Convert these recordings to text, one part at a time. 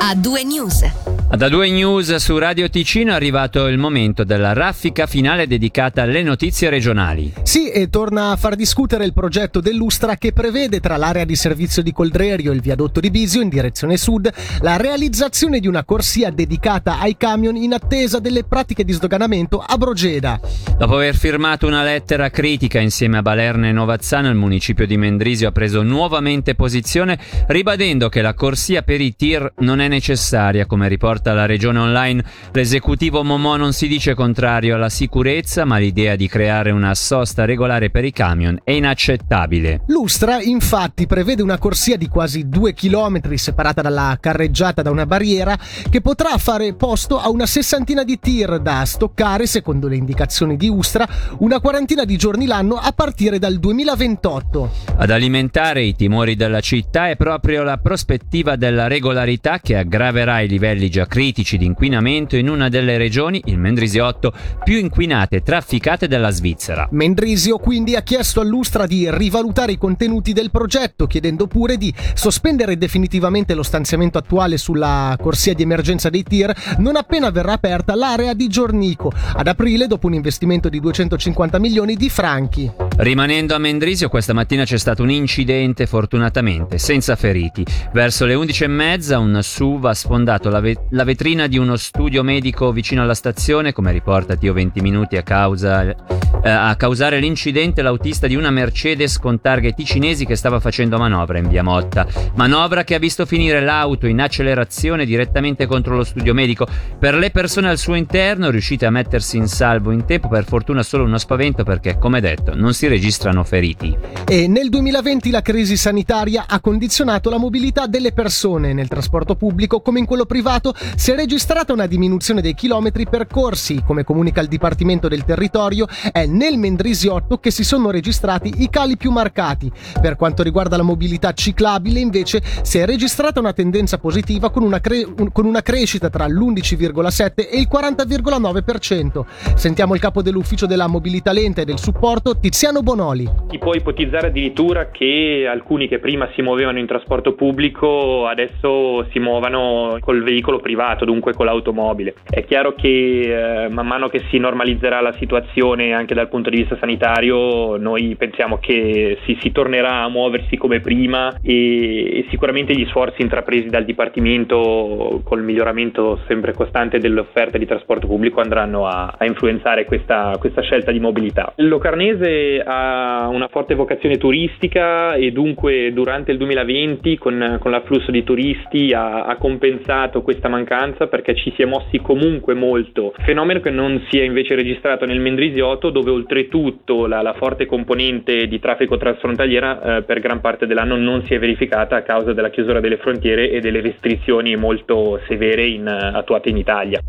a due news. Da due news su Radio Ticino è arrivato il momento della raffica finale dedicata alle notizie regionali. Sì, e torna a far discutere il progetto dell'Ustra che prevede tra l'area di servizio di Coldrerio e il viadotto di Bisio in direzione sud la realizzazione di una corsia dedicata ai camion in attesa delle pratiche di sdoganamento a Brogeda. Dopo aver firmato una lettera critica insieme a Balerna e Novazzano, il municipio di Mendrisio ha preso nuovamente posizione ribadendo che la corsia per i tir non è necessaria, come riporta riporta la regione online, l'esecutivo Momò non si dice contrario alla sicurezza, ma l'idea di creare una sosta regolare per i camion è inaccettabile. Lustra infatti prevede una corsia di quasi due chilometri separata dalla carreggiata da una barriera che potrà fare posto a una sessantina di tir da stoccare, secondo le indicazioni di Ustra, una quarantina di giorni l'anno a partire dal 2028. Ad alimentare i timori della città è proprio la prospettiva della regolarità che aggraverà i livelli già critici di inquinamento in una delle regioni, il Mendrisiotto, più inquinate e trafficate della Svizzera. Mendrisio quindi ha chiesto all'Ustra di rivalutare i contenuti del progetto, chiedendo pure di sospendere definitivamente lo stanziamento attuale sulla corsia di emergenza dei tir non appena verrà aperta l'area di Giornico, ad aprile dopo un investimento di 250 milioni di franchi. Rimanendo a Mendrisio, questa mattina c'è stato un incidente, fortunatamente, senza feriti. Verso le 11.30 un SUV ha sfondato la, ve- la vetrina di uno studio medico vicino alla stazione, come riporta Tio 20 Minuti, a, causa, eh, a causare l'incidente l'autista di una Mercedes con targhe ticinesi che stava facendo manovra in via Motta. Manovra che ha visto finire l'auto in accelerazione direttamente contro lo studio medico. Per le persone al suo interno, riuscite a mettersi in salvo in tempo, per fortuna solo uno spavento perché, come detto, non si registrano feriti. E nel 2020 la crisi sanitaria ha condizionato la mobilità delle persone nel trasporto pubblico come in quello privato si è registrata una diminuzione dei chilometri percorsi. Come comunica il Dipartimento del Territorio, è nel Mendrisiotto che si sono registrati i cali più marcati. Per quanto riguarda la mobilità ciclabile, invece, si è registrata una tendenza positiva con una, cre- con una crescita tra l'11,7 e il 40,9%. Sentiamo il capo dell'ufficio della mobilità lenta e del supporto, Tiziano Bonoli. Si può ipotizzare addirittura che alcuni che prima si muovevano in trasporto pubblico adesso si muovano col veicolo privato, dunque con l'automobile. È chiaro che eh, man mano che si normalizzerà la situazione anche dal punto di vista sanitario, noi pensiamo che si, si tornerà a muoversi come prima e, e, sicuramente gli sforzi intrapresi dal Dipartimento col miglioramento sempre costante dell'offerta di trasporto pubblico andranno a, a influenzare questa, questa scelta di mobilità. Il Locarnese ha una forte vocazione turistica e dunque durante il 2020 con, con l'afflusso di turisti ha, ha, compensato questa mancanza perché ci si è mossi comunque molto, fenomeno che non si è invece registrato nel Mendrisiotto dove oltretutto la, la forte componente di traffico transfrontaliera eh, per gran parte dell'anno non si è verificata a causa della chiusura delle frontiere e delle restrizioni molto severe in, attuate in Italia.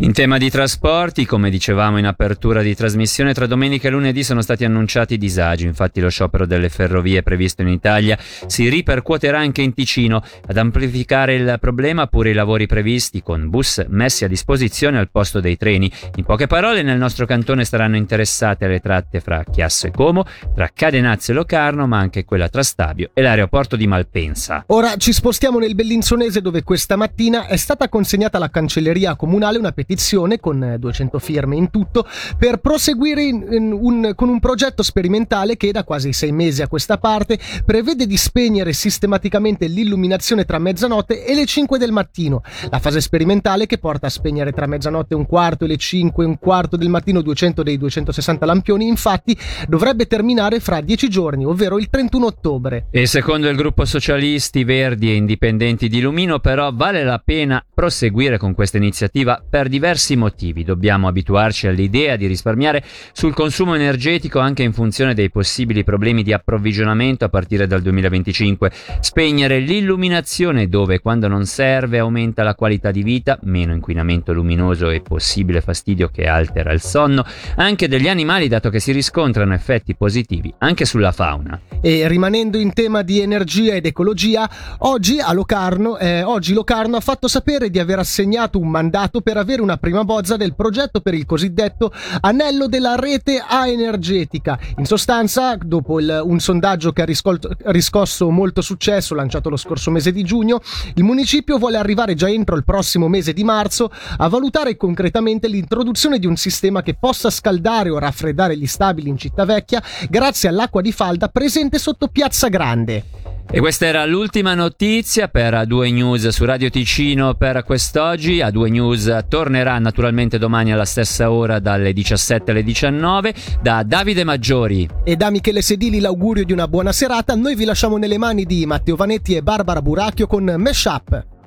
In tema di trasporti, come dicevamo in apertura di trasmissione, tra domenica e lunedì sono stati annunciati disagi, infatti lo sciopero delle ferrovie previsto in Italia si ripercuoterà anche in Ticino. Ad amplificare il problema pure i lavori previsti con bus messi a disposizione al posto dei treni. In poche parole, nel nostro cantone saranno interessate le tratte fra Chiasso e Como, tra Cadenazzo e Locarno, ma anche quella tra Stabio e l'aeroporto di Malpensa. Ora ci spostiamo nel Bellinzonese dove questa mattina è stata consegnata alla cancelleria comunale una petizione petizione con 200 eh, firme in tutto per proseguire in, in un, con un progetto sperimentale che da quasi sei mesi a questa parte prevede di spegnere sistematicamente l'illuminazione tra mezzanotte e le 5 del mattino. La fase sperimentale che porta a spegnere tra mezzanotte un quarto e le 5 e un quarto del mattino 200 dei 260 lampioni infatti dovrebbe terminare fra 10 giorni, ovvero il 31 ottobre. E secondo il gruppo Socialisti, Verdi e Indipendenti di Lumino però vale la pena proseguire con questa iniziativa per diversi diversi motivi. Dobbiamo abituarci all'idea di risparmiare sul consumo energetico anche in funzione dei possibili problemi di approvvigionamento a partire dal 2025. Spegnere l'illuminazione dove quando non serve aumenta la qualità di vita, meno inquinamento luminoso e possibile fastidio che altera il sonno, anche degli animali dato che si riscontrano effetti positivi anche sulla fauna. E rimanendo in tema di energia ed ecologia, oggi a Locarno, eh, oggi Locarno ha fatto sapere di aver assegnato un mandato per avere una una prima bozza del progetto per il cosiddetto anello della rete A energetica. In sostanza, dopo il, un sondaggio che ha riscolto, riscosso molto successo, lanciato lo scorso mese di giugno, il municipio vuole arrivare già entro il prossimo mese di marzo a valutare concretamente l'introduzione di un sistema che possa scaldare o raffreddare gli stabili in città vecchia grazie all'acqua di falda presente sotto Piazza Grande. E questa era l'ultima notizia per A2 News su Radio Ticino per quest'oggi. A2 News tornerà naturalmente domani alla stessa ora dalle 17 alle 19. Da Davide Maggiori e da Michele Sedili l'augurio di una buona serata. Noi vi lasciamo nelle mani di Matteo Vanetti e Barbara Buracchio con Mesh Up.